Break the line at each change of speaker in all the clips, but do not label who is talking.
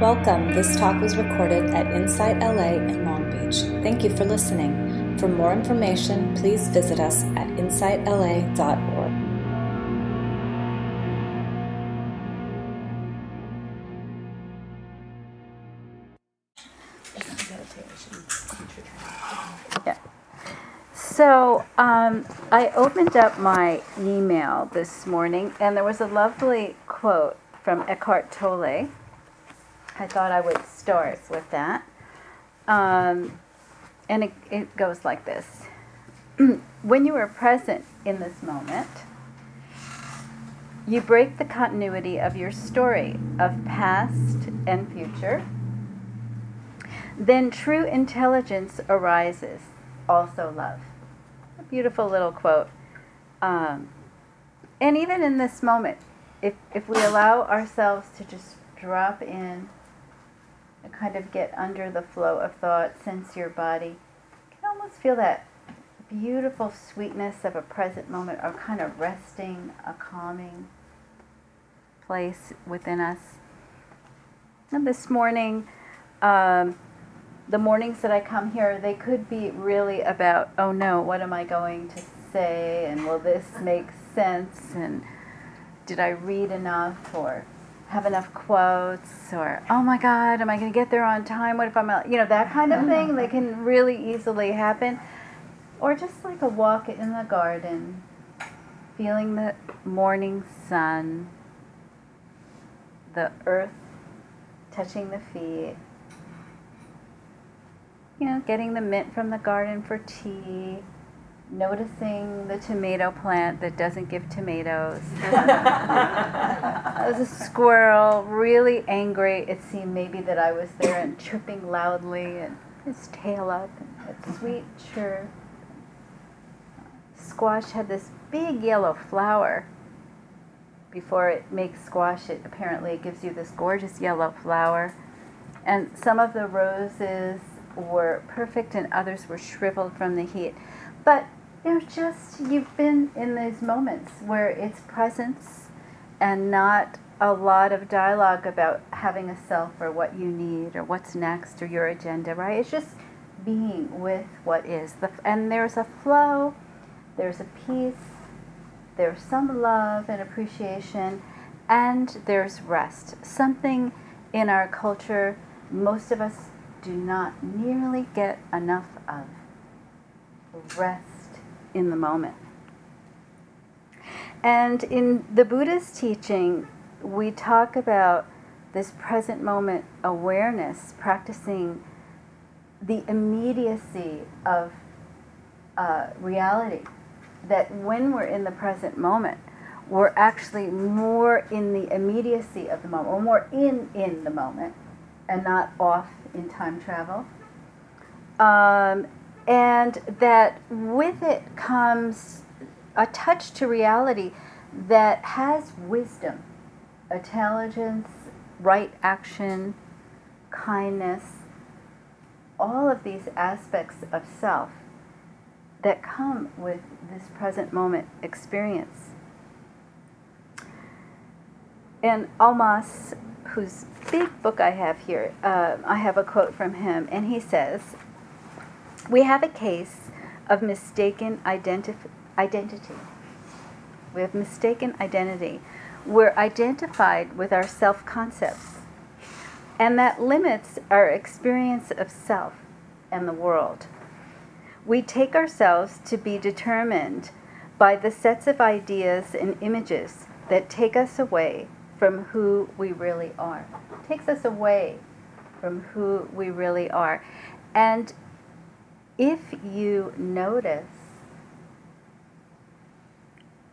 Welcome. This talk was recorded at Insight LA in Long Beach. Thank you for listening. For more information, please visit us at insightla.org.
Yeah. So um, I opened up my email this morning, and there was a lovely quote from Eckhart Tolle. I thought I would start with that. Um, and it, it goes like this When you are present in this moment, you break the continuity of your story of past and future. Then true intelligence arises, also love. A beautiful little quote. Um, and even in this moment, if, if we allow ourselves to just drop in kind of get under the flow of thought, sense your body, you can almost feel that beautiful sweetness of a present moment, a kind of resting, a calming place within us. And this morning, um, the mornings that I come here, they could be really about, oh no, what am I going to say? And will this make sense? And did I read enough? Or have enough quotes? Or, oh my God, am I going to get there on time? What if I'm, out? you know, that kind of mm-hmm. thing that can really easily happen. Or just like a walk in the garden, feeling the morning sun, the earth touching the feet you know, getting the mint from the garden for tea, noticing the tomato plant that doesn't give tomatoes. Was a squirrel, really angry. It seemed maybe that I was there and chirping loudly and his tail up and that sweet chirp. Squash had this big yellow flower. Before it makes squash, it apparently it gives you this gorgeous yellow flower. And some of the roses were perfect and others were shriveled from the heat. But you know, just you've been in those moments where it's presence and not a lot of dialogue about having a self or what you need or what's next or your agenda, right? It's just being with what is. The, and there's a flow, there's a peace, there's some love and appreciation, and there's rest. Something in our culture most of us do not nearly get enough of rest in the moment. And in the Buddhist teaching, we talk about this present moment awareness, practicing the immediacy of uh, reality. That when we're in the present moment, we're actually more in the immediacy of the moment, or more in in the moment, and not off in time travel. Um, and that with it comes a touch to reality that has wisdom, intelligence, right action, kindness, all of these aspects of self that come with this present moment experience. And Almaas whose big book I have here, uh, I have a quote from him, and he says, We have a case of mistaken identif- identity. We have mistaken identity. We're identified with our self concepts, and that limits our experience of self and the world. We take ourselves to be determined by the sets of ideas and images that take us away from who we really are. Takes us away from who we really are. And if you notice,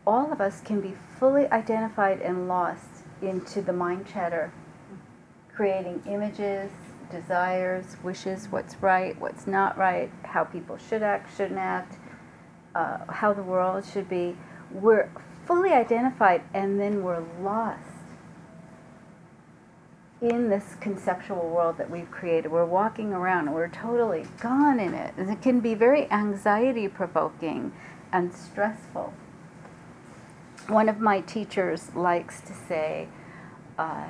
all of us can be fully identified and lost into the mind chatter, creating images, desires, wishes, what's right, what's not right, how people should act, shouldn't act, uh, how the world should be. We're fully identified and then we're lost in this conceptual world that we've created. We're walking around, we're totally gone in it. And it can be very anxiety provoking and stressful. One of my teachers likes to say, uh,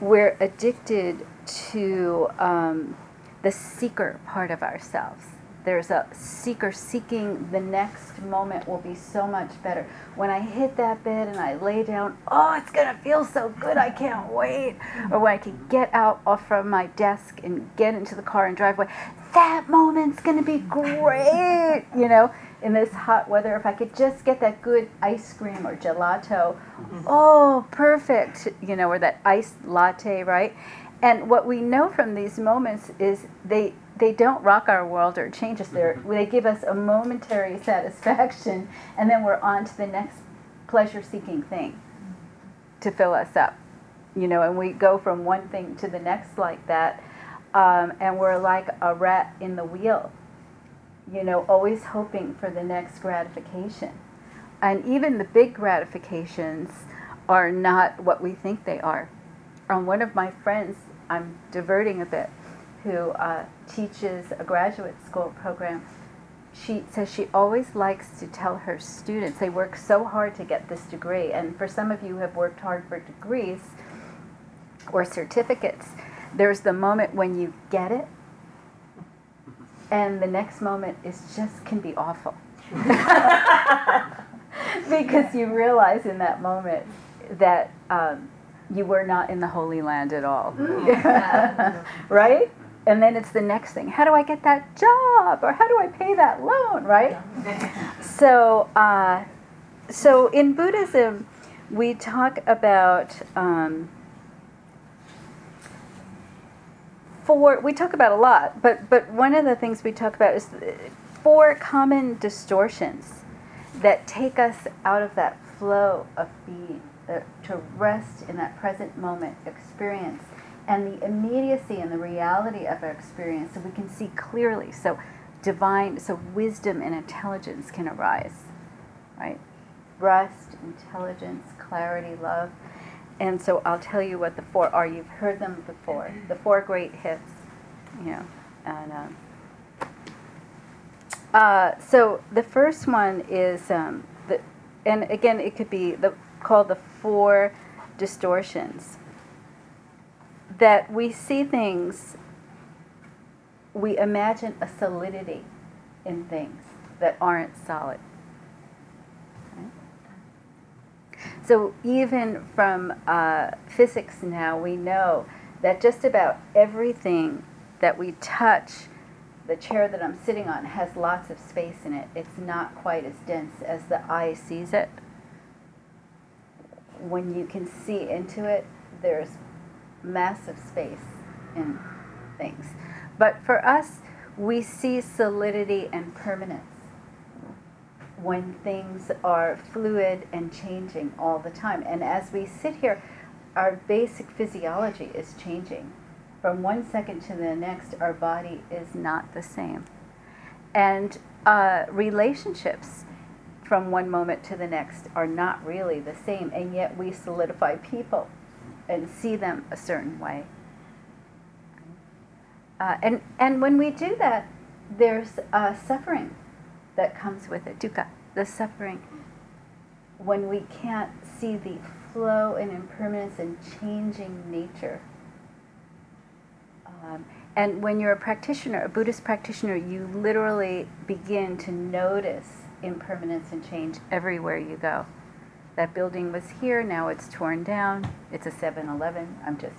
we're addicted to um, the seeker part of ourselves. There's a seeker seeking the next moment will be so much better. When I hit that bed and I lay down, oh, it's going to feel so good. I can't wait. Or when I can get out off from my desk and get into the car and drive away, that moment's going to be great. You know, in this hot weather, if I could just get that good ice cream or gelato, mm-hmm. oh, perfect. You know, or that iced latte, right? And what we know from these moments is they they don't rock our world or change us. They they give us a momentary satisfaction, and then we're on to the next pleasure-seeking thing to fill us up. You know, and we go from one thing to the next like that, um, and we're like a rat in the wheel. You know, always hoping for the next gratification, and even the big gratifications are not what we think they are. Um, one of my friends I'm diverting a bit, who uh, teaches a graduate school program, she says she always likes to tell her students they work so hard to get this degree. And for some of you who have worked hard for degrees or certificates, there's the moment when you get it, and the next moment is just can be awful. because you realize in that moment that um, you were not in the Holy Land at all. right? And then it's the next thing. How do I get that job? Or how do I pay that loan? Right? so, uh, so in Buddhism, we talk about um, four. We talk about a lot, but but one of the things we talk about is four common distortions that take us out of that flow of being uh, to rest in that present moment experience and the immediacy and the reality of our experience so we can see clearly. So divine so wisdom and intelligence can arise right? Rest intelligence clarity love. And so i'll tell you what the four are. You've heard them before. The four great hits you know and um, uh, so the first one is um, the and again it could be the called the four distortions. That we see things, we imagine a solidity in things that aren't solid. So, even from uh, physics now, we know that just about everything that we touch, the chair that I'm sitting on has lots of space in it. It's not quite as dense as the eye sees it when you can see into it, there's massive space in things. But for us, we see solidity and permanence when things are fluid and changing all the time. And as we sit here, our basic physiology is changing. From one second to the next, our body is not the same. And uh, relationships from one moment to the next are not really the same, and yet we solidify people and see them a certain way. Uh, and, and when we do that, there's uh, suffering that comes with it, dukkha, the suffering. When we can't see the flow and impermanence and changing nature. Um, and when you're a practitioner, a Buddhist practitioner, you literally begin to notice impermanence and change everywhere you go. That building was here, now it's torn down. It's a 7 Eleven. I'm just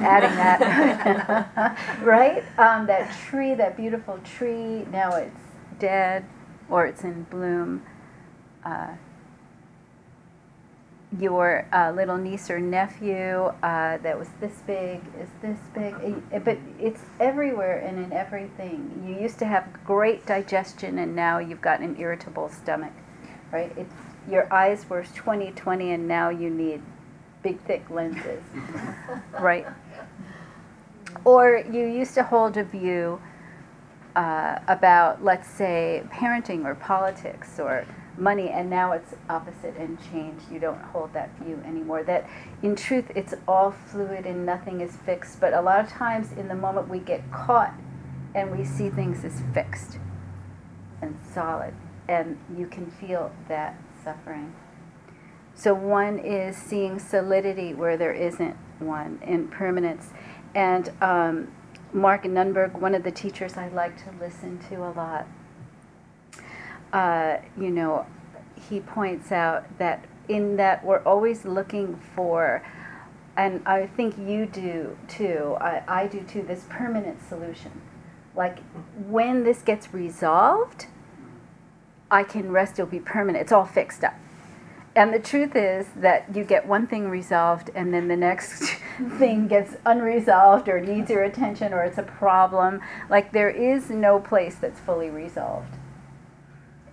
adding that. right? Um, that tree, that beautiful tree, now it's dead or it's in bloom. Uh, your uh, little niece or nephew uh, that was this big is this big, but it's everywhere and in everything. You used to have great digestion, and now you've got an irritable stomach, right? It's, your eyes were 20/20, and now you need big, thick lenses, right? Or you used to hold a view uh, about, let's say, parenting or politics or money and now it's opposite and changed. You don't hold that view anymore. That in truth it's all fluid and nothing is fixed. But a lot of times in the moment we get caught and we see things as fixed and solid. And you can feel that suffering So one is seeing solidity where there isn't one, in permanence. And um, Mark Nunberg, one of the teachers I like to listen to a lot, uh, you know, he points out that in that we're always looking for, and I think you do too, I, I do too, this permanent solution. Like when this gets resolved, I can rest, it'll be permanent, it's all fixed up. And the truth is that you get one thing resolved, and then the next thing gets unresolved, or needs your attention, or it's a problem. Like there is no place that's fully resolved.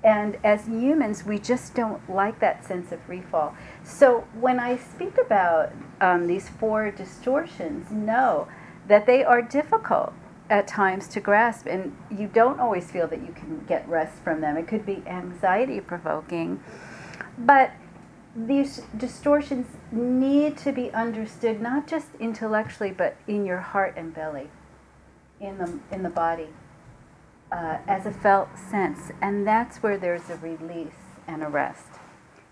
And as humans, we just don't like that sense of free fall. So when I speak about um, these four distortions, know that they are difficult at times to grasp, and you don't always feel that you can get rest from them. It could be anxiety provoking. But these distortions need to be understood not just intellectually, but in your heart and belly, in the, in the body uh, as a felt sense. And that's where there's a release and a rest.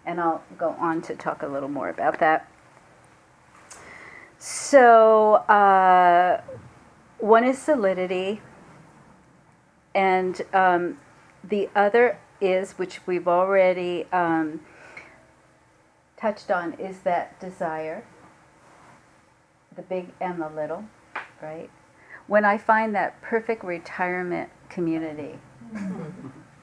And I'll go on to talk a little more about that. So, uh, one is solidity, and um, the other is, which we've already um, touched on, is that desire, the big and the little, right? When I find that perfect retirement community.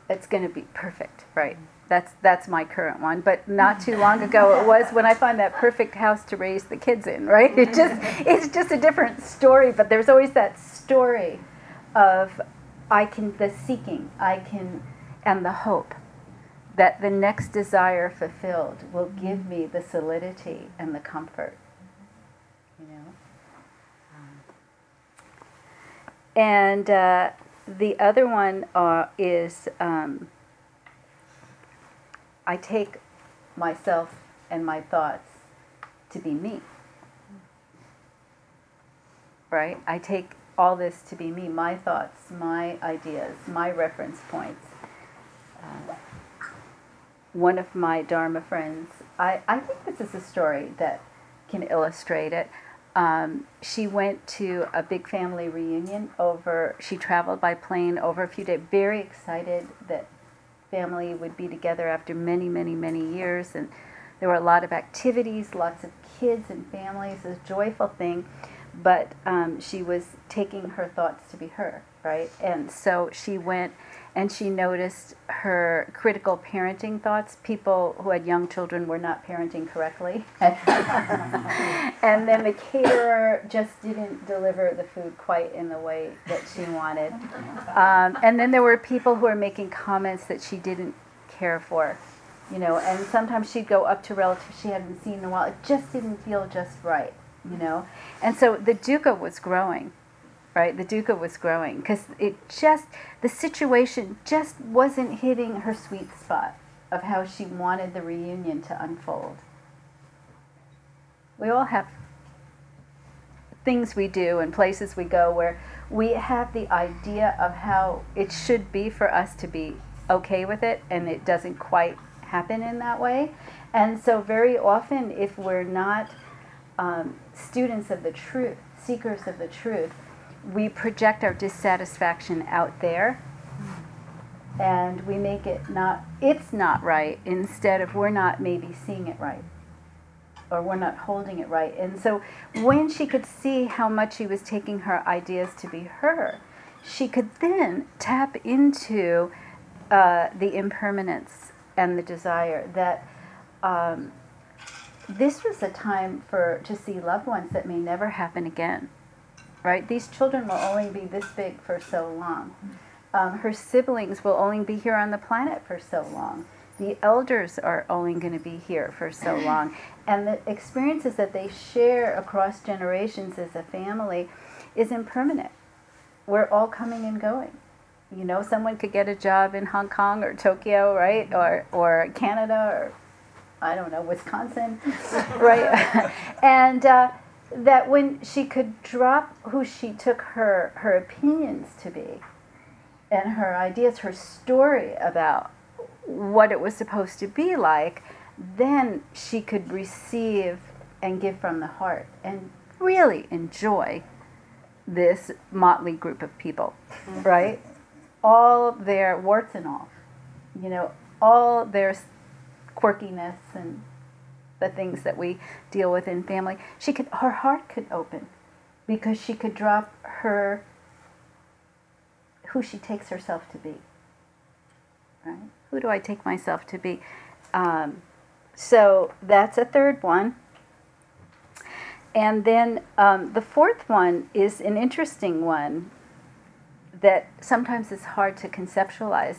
it's going to be perfect, right? That's that's my current one. But not too long ago, it was when I find that perfect house to raise the kids in, right? It just it's just a different story. But there's always that story of I can the seeking, I can, and the hope that the next desire fulfilled will give me the solidity and the comfort. You know. And uh, the other one uh, is um, I take myself and my thoughts to be me. Right? I take all this to be me, my thoughts, my ideas, my reference points. Uh, one of my Dharma friends, I, I think this is a story that can illustrate it. Um, she went to a big family reunion over, she traveled by plane over a few days, very excited that family would be together after many, many, many years. And there were a lot of activities, lots of kids and families, a joyful thing. But um, she was taking her thoughts to be her, right? And so she went and she noticed her critical parenting thoughts. People who had young children were not parenting correctly. and then the caterer just didn't deliver the food quite in the way that she wanted. Um, and then there were people who were making comments that she didn't care for. You know, and sometimes she'd go up to relatives she hadn't seen in a while. It just didn't feel just right, you know. And so the dukkha was growing right? The dukkha was growing because it just, the situation just wasn't hitting her sweet spot of how she wanted the reunion to unfold. We all have things we do and places we go where we have the idea of how it should be for us to be okay with it, and it doesn't quite happen in that way. And so, very often, if we're not um, students of the truth, seekers of the truth, we project our dissatisfaction out there. And we make it not it's not right instead of we're not maybe seeing it right or we're not holding it right. And so when she could see how much she was taking her ideas to be her she could then tap into uh, the impermanence and the desire that um, this was a time for to see loved ones that may never happen again right? These children will only be this big for so long. Um, her siblings will only be here on the planet for so long. The elders are only going to be here for so long. And the experiences that they share across generations as a family is impermanent. We're all coming and going. You know, someone could get a job in Hong Kong or Tokyo, right? Or, or Canada or, I don't know, Wisconsin, right? and, uh, that when she could drop who she took her her opinions to be and her ideas her story about what it was supposed to be like then she could receive and give from the heart and really enjoy this motley group of people, mm-hmm. right? All their warts and all, you know, all their quirkiness and the things that we deal with in family. She could, her heart could open because she could drop her, who she takes herself to be. Right? Who do I take myself to be? Um, so that's a third one. And then um, the fourth one is an interesting one that sometimes is hard to conceptualize,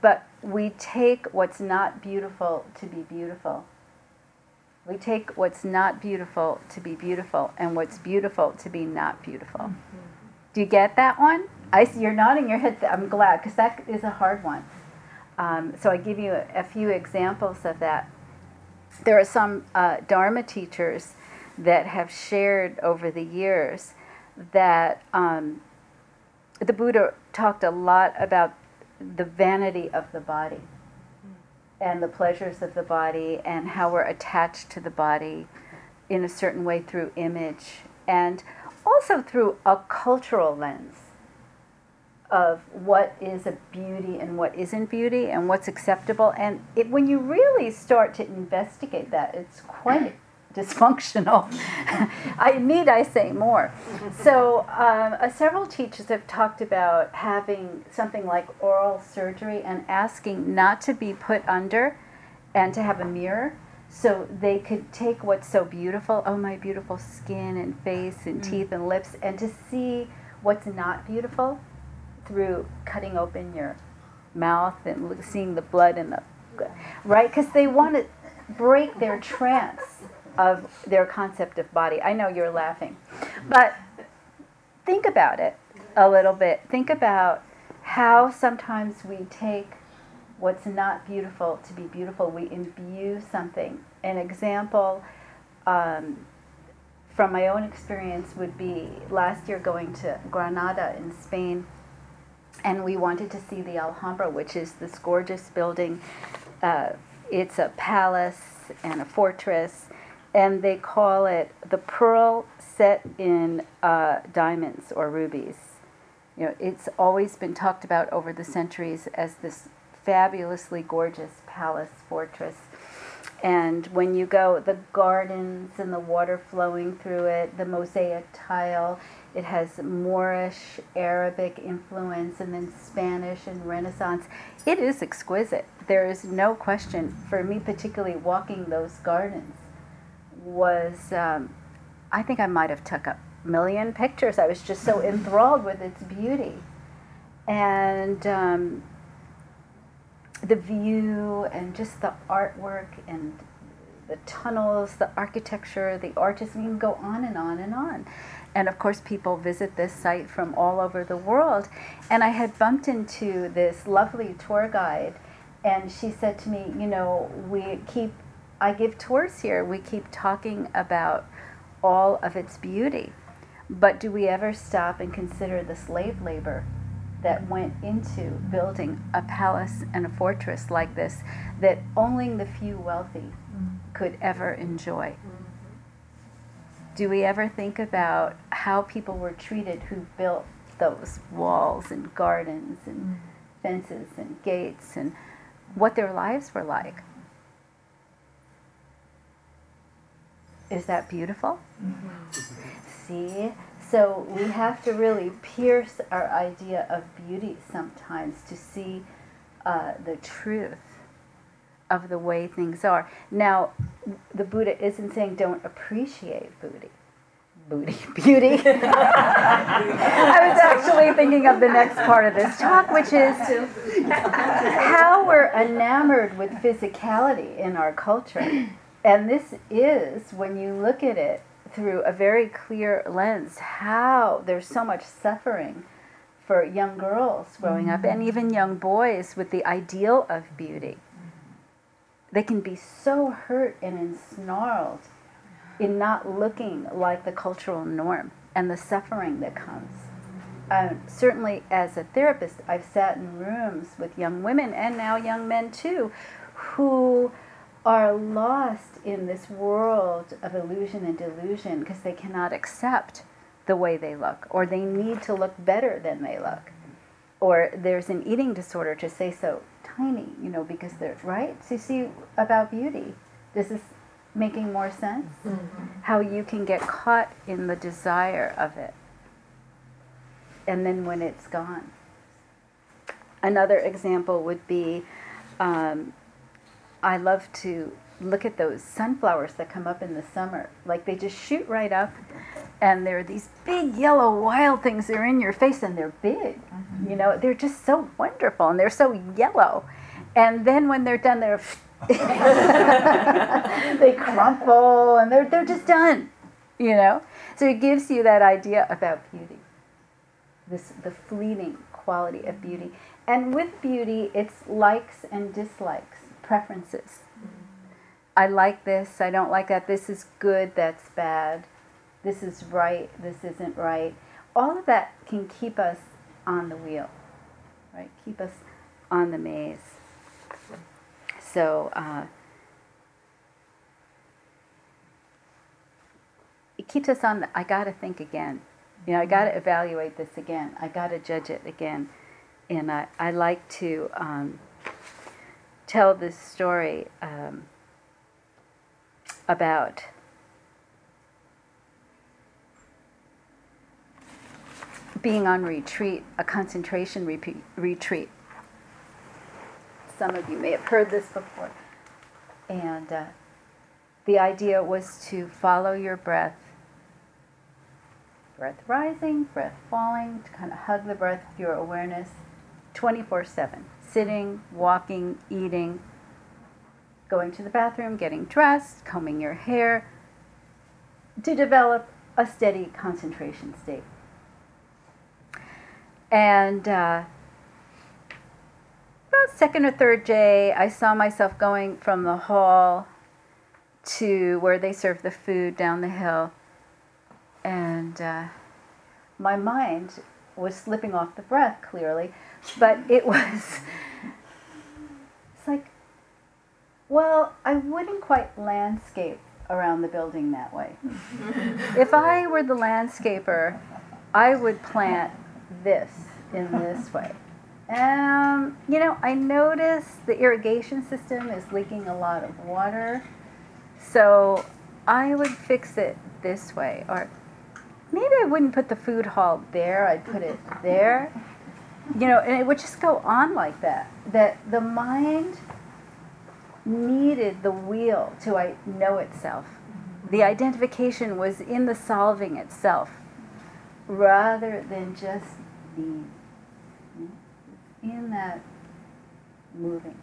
but we take what's not beautiful to be beautiful. We take what's not beautiful to be beautiful, and what's beautiful to be not beautiful. Mm-hmm. Do you get that one? I see you're nodding your head. I'm glad because that is a hard one. Um, so I give you a, a, few examples of that. There are some uh, Dharma teachers that have shared over the years that um, the Buddha talked a lot about the vanity of the body and the pleasures of the body and how we're attached to the body in a certain way through image and also through a cultural lens of what is a beauty and what isn't beauty and what's acceptable. And it, when you really start to investigate that it's quite dysfunctional. I need I say more. So um, uh, several teachers have talked about having something like oral surgery and asking not to be put under and to have a mirror so they could take what's so beautiful oh my beautiful skin and face and mm. teeth and lips and to see what's not beautiful through cutting open your mouth and seeing the blood and the right because they want to break their trance of their concept of body. I know you're laughing, but think about it a little bit. Think about how sometimes we take what's not beautiful to be beautiful. We imbue something. An example um, from my own experience would be last year going to Granada in Spain, and we wanted to see the Alhambra, which is this gorgeous building. Uh, it's a palace and a fortress and they call it the pearl set in uh, diamonds or rubies. You know, it's always been talked about over the centuries as this fabulously gorgeous palace fortress. And when you go, the gardens and the water flowing through it, the mosaic tile, it has Moorish, Arabic influence, and then Spanish and Renaissance. It is exquisite. There is no question, for me particularly, walking those gardens was um, I think I might have took a million pictures. I was just so enthralled with its beauty, and um, the view, and just the artwork, and the tunnels, the architecture, the arches. We can go on and on and on. And of course, people visit this site from all over the world. And I had bumped into this lovely tour guide, and she said to me, You know, we keep I give tours here, we keep talking about all of its beauty. But do we ever stop and consider the slave labor that went into building a palace and a fortress like this that only the few wealthy could ever enjoy? Do we ever think about how people were treated who built those walls and gardens and mm. fences and gates and what their lives were like? Is that beautiful? Mm-hmm. See? So we have to really pierce our idea of beauty sometimes to see uh, the truth of the way things are. Now, the Buddha isn't saying don't appreciate beauty. Booty, beauty. I was actually thinking of the next part of this talk, which is how we're enamored with physicality in our culture and this is, when you look at it through a very clear lens, how there's so much suffering for young girls growing mm-hmm. up and even young boys with the ideal of beauty. They can be so hurt and ensnarled in not looking like the cultural norm and the suffering that comes. Um, certainly, as a therapist, I've sat in rooms with young women and now young men too who are lost in this world of illusion and delusion because they cannot accept the way they look, or they need to look better than they look. Or there's an eating disorder to say so tiny, you know, because they're right. So you see about beauty. This is making more sense? Mm-hmm. How you can get caught in the desire of it. And then when it's gone. Another example would be um, I love to look at those sunflowers that come up in the summer. Like they just shoot right up, and they're these big yellow wild things. They're in your face and they're big. Mm-hmm. You know, they're just so wonderful and they're so yellow. And then when they're done, they're they crumple and they're they're just done. You know, so it gives you that idea about beauty. This the fleeting quality of beauty, and with beauty, it's likes and dislikes preferences. I like this, I don't like that, this is good, that's bad, this is right, this isn't right. All of that can keep us on the wheel, right? Keep us on the maze. So, uh, it keeps us on the, I got to think again. You know, I got to evaluate this again. I got to judge it again. And I, I like to um, tell this story um, about being on retreat, a concentration re- retreat. Some of you may have heard this before. And uh, the idea was to follow your breath breath rising, breath falling, to kind of hug the breath with your awareness 24 7 sitting, walking, eating, going to the bathroom, getting dressed, combing your hair, to develop a steady concentration state. And uh, about second or third day, I saw myself going from the hall to where they serve the food down the hill. And uh, my mind was slipping off the breath clearly, but it was it's like well i wouldn't quite landscape around the building that way. If i were the landscaper i would plant this in this way. Um, you know i noticed the irrigation system is leaking a lot of water so i would fix it this way or maybe i wouldn't put the food hall there i'd put it there you know, and it would just go on like that. That the mind needed the wheel to know itself. The identification was in the solving itself rather than just being in that moving.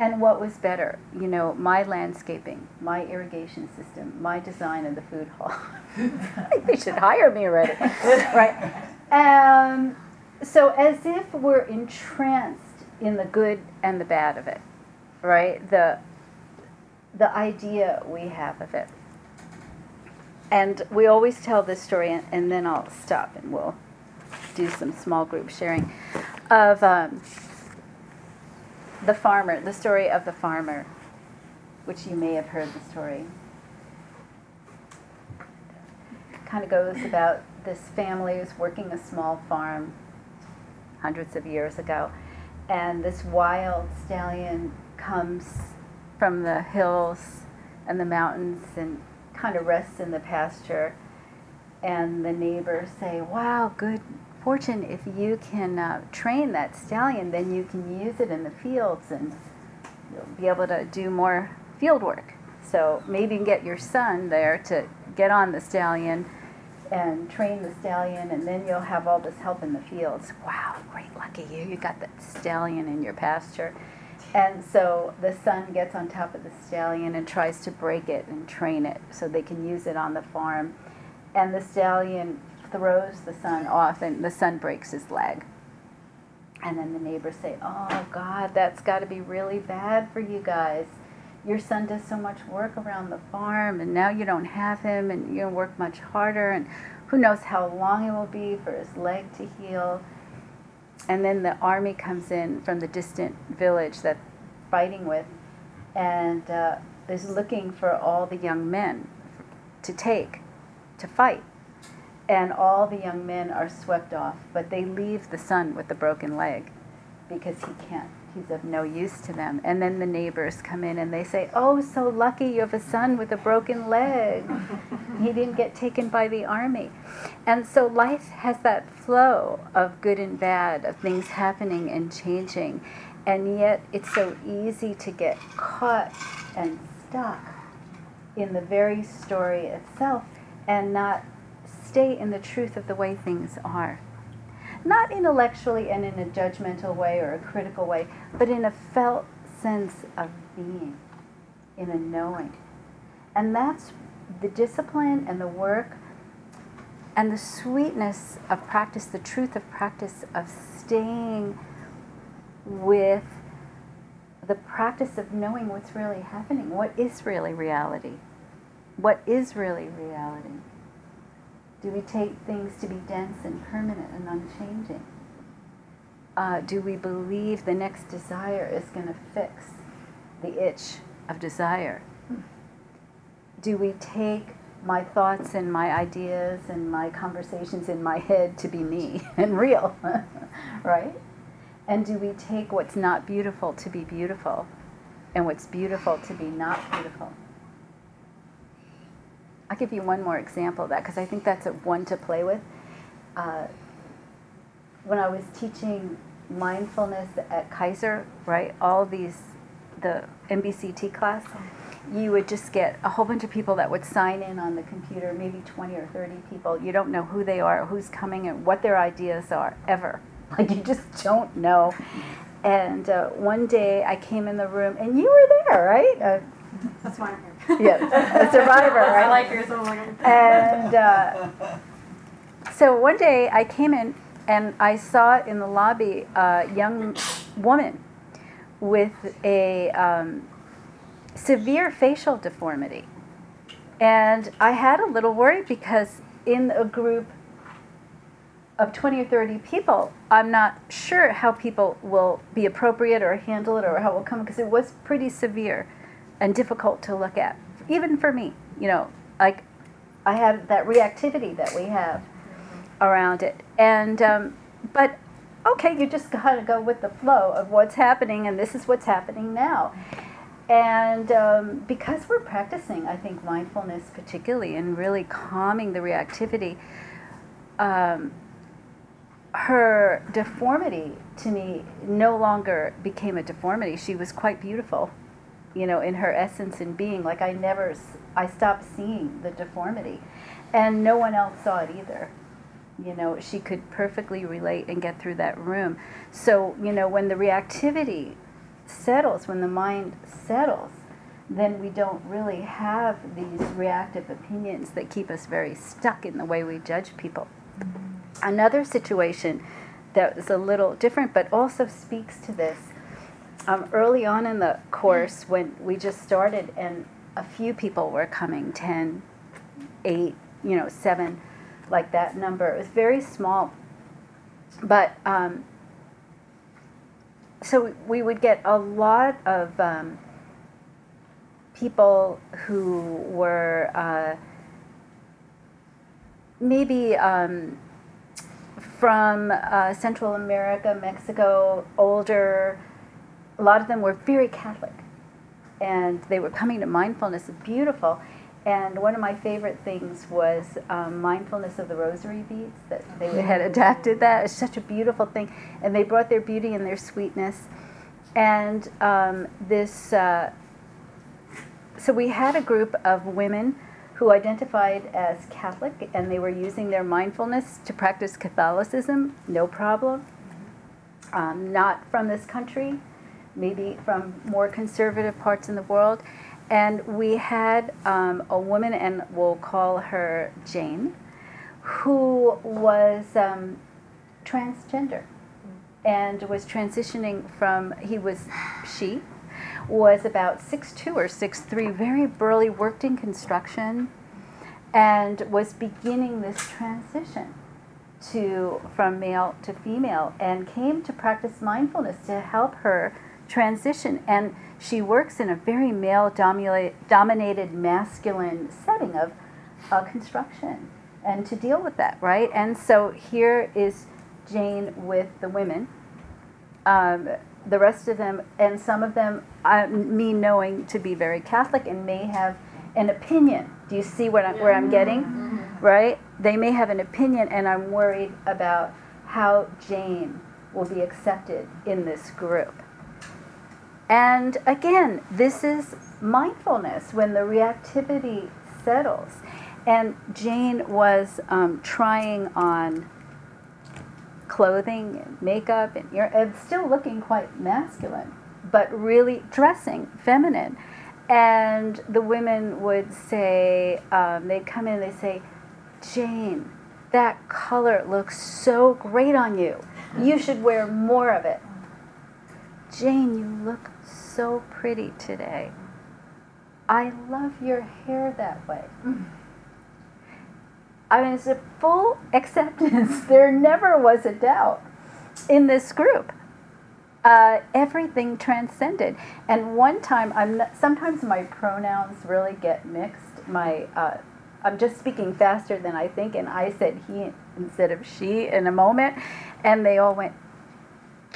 And what was better, you know, my landscaping, my irrigation system, my design of the food hall. I think they should hire me already, right? Um, so as if we're entranced in the good and the bad of it, right? The the idea we have of it. And we always tell this story, and, and then I'll stop and we'll do some small group sharing of um, the farmer, the story of the farmer, which you may have heard the story. Kind of goes about this family who's working a small farm hundreds of years ago. And this wild stallion comes from the hills and the mountains and kind of rests in the pasture. And the neighbors say, Wow, good fortune. If you can uh, train that stallion, then you can use it in the fields and you'll be able to do more field work. So maybe you can get your son there to get on the stallion and train the stallion, and then you'll have all this help in the fields. Wow, great, lucky you. You got that stallion in your pasture. And so the son gets on top of the stallion and tries to break it and train it so they can use it on the farm. And the stallion throws the son off, and the son breaks his leg. And then the neighbors say, Oh, God, that's got to be really bad for you guys your son does so much work around the farm and now you don't have him and you work much harder and who knows how long it will be for his leg to heal and then the army comes in from the distant village that fighting with and uh, is looking for all the young men to take, to fight. And all the young men are swept off, but they leave the son with the broken leg because he can't. He's of no use to them. And then the neighbors come in and they say, Oh, so lucky you have a son with a broken leg. he didn't get taken by the army. And so life has that flow of good and bad, of things happening and changing. And yet it's so easy to get caught and stuck in the very story itself and not stay in the truth of the way things are not intellectually and in a judgmental way or a critical way, but in a felt sense of being, in a knowing. And that's the discipline and the work and the sweetness of practice, the truth of practice of staying with the practice of knowing what's really happening. What is really reality? What is really reality? Do we take things to be dense and permanent and unchanging? Uh, do we believe the next desire is going to fix the itch of desire? Do we take my thoughts and my ideas and my conversations in my head to be me and real? right? And do we take what's not beautiful to be beautiful and what's beautiful to be not beautiful? I'll give you one more example of that because I think that's a one to play with. Uh, when I was teaching mindfulness at Kaiser, right, all these, the MBCT class, you would just get a whole bunch of people that would sign in on the computer, maybe 20 or 30 people. You don't know who they are, who's coming, and what their ideas are, ever. Like, you just don't know. And uh, one day I came in the room, and you were there, right? Uh,
That's why I'm
here. Yes, a survivor, right?
I like yours. I'm
and uh, so one day I came in and I saw in the lobby a young woman with a um, severe facial deformity. And I had a little worry because in a group of 20 or 30 people, I'm not sure how people will be appropriate or handle it or how it will come because it was pretty severe and difficult to look at, even for me. You know, like I had that reactivity that we have around it, and um, but okay, you just gotta go with the flow of what's happening, and this is what's happening now. And um, because we're practicing, I think mindfulness particularly, and really calming the reactivity. Um, her deformity to me no longer became a deformity. She was quite beautiful you know, in her essence and being. Like I never, I stopped seeing the deformity, and no one else saw it either. You know, she could perfectly relate and get through that room. So, you know, when the reactivity settles, when the mind settles, then we don't really have these reactive opinions that keep us very stuck in the way we judge people. Another situation that is a little different but also speaks to this um, early on in the course when we just started and a few people were coming 10 8 you know 7 like that number it was very small. But um, so we would get a lot of um, people who were uh, maybe um, from uh, Central America, Mexico, older, a lot of them were very Catholic. And they were coming to mindfulness, beautiful. And one of my favorite things was um, mindfulness of the rosary beads, that they had adapted that. It's such a beautiful thing. And they brought their beauty and their sweetness. And um, this, uh, so we had a group of women who identified as Catholic and they were using their mindfulness to practice Catholicism, no problem. Um, not from this country, maybe from more conservative parts in the world. And we had um, a woman, and we'll call her Jane, who was um, transgender and was transitioning from, he was, she was about six two or six three, very burly, worked in construction, and was beginning this transition to from male to female and came to practice mindfulness to help her transition. And she works in a very male dominated masculine setting of uh, construction and to deal with that, right? And so here is Jane with the women. Um, the rest of them, and some of them, uh, me knowing to be very Catholic and may have an opinion. Do you see what I'm, where I'm getting? Mm-hmm. Right? They may have an opinion, and I'm worried about how Jane will be accepted in this group. And again, this is mindfulness when the reactivity settles. And Jane was um, trying on clothing and makeup and, and still looking quite masculine, but really dressing feminine. And the women would say, um, they'd come in and they'd say, Jane, that color looks so great on you. You should wear more of it. Jane, you look so pretty today. I love your hair that way. I mean, it's a full acceptance. there never was a doubt in this group. Uh, everything transcended. And one time, I'm not, sometimes my pronouns really get mixed. My uh, I'm just speaking faster than I think, and I said he instead of she in a moment, and they all went,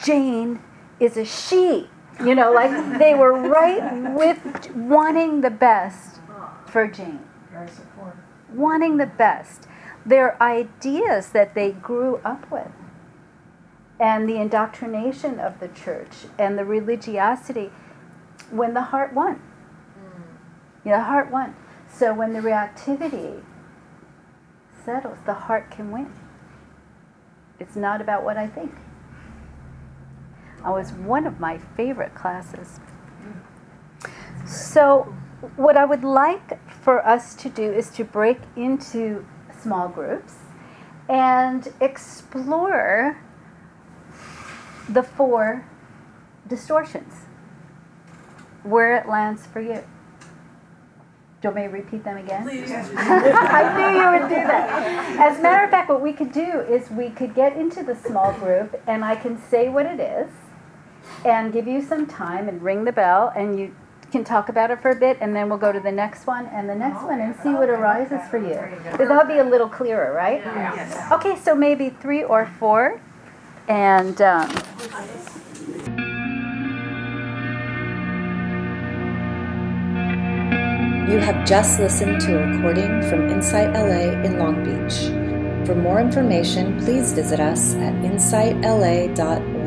Jane is a she. You know, like they were right with wanting the best for Jane. Very supportive wanting the best. Their ideas that they grew up with, and the indoctrination of the church and the religiosity when the heart won. Mm. Know, the heart won. So when the reactivity settles, the heart can win. It's not about what I think. It was one of my favorite classes. So what I would like for us to do is to break into small groups and explore the four distortions, where it lands for you. Do you want me to repeat them again? Please. I knew you would do that. As a matter of fact, what we could do is we could get into the small group and I can say what it is and give you some time and ring the bell and you can talk about it for a bit, and then we'll go to the next one and the next one and see what arises for you. Because that'll be a little clearer, right? Yes. Okay, so maybe three or four, and. Um,
you have just listened to a recording from Insight LA in Long Beach. For more information, please visit us at insightla.org.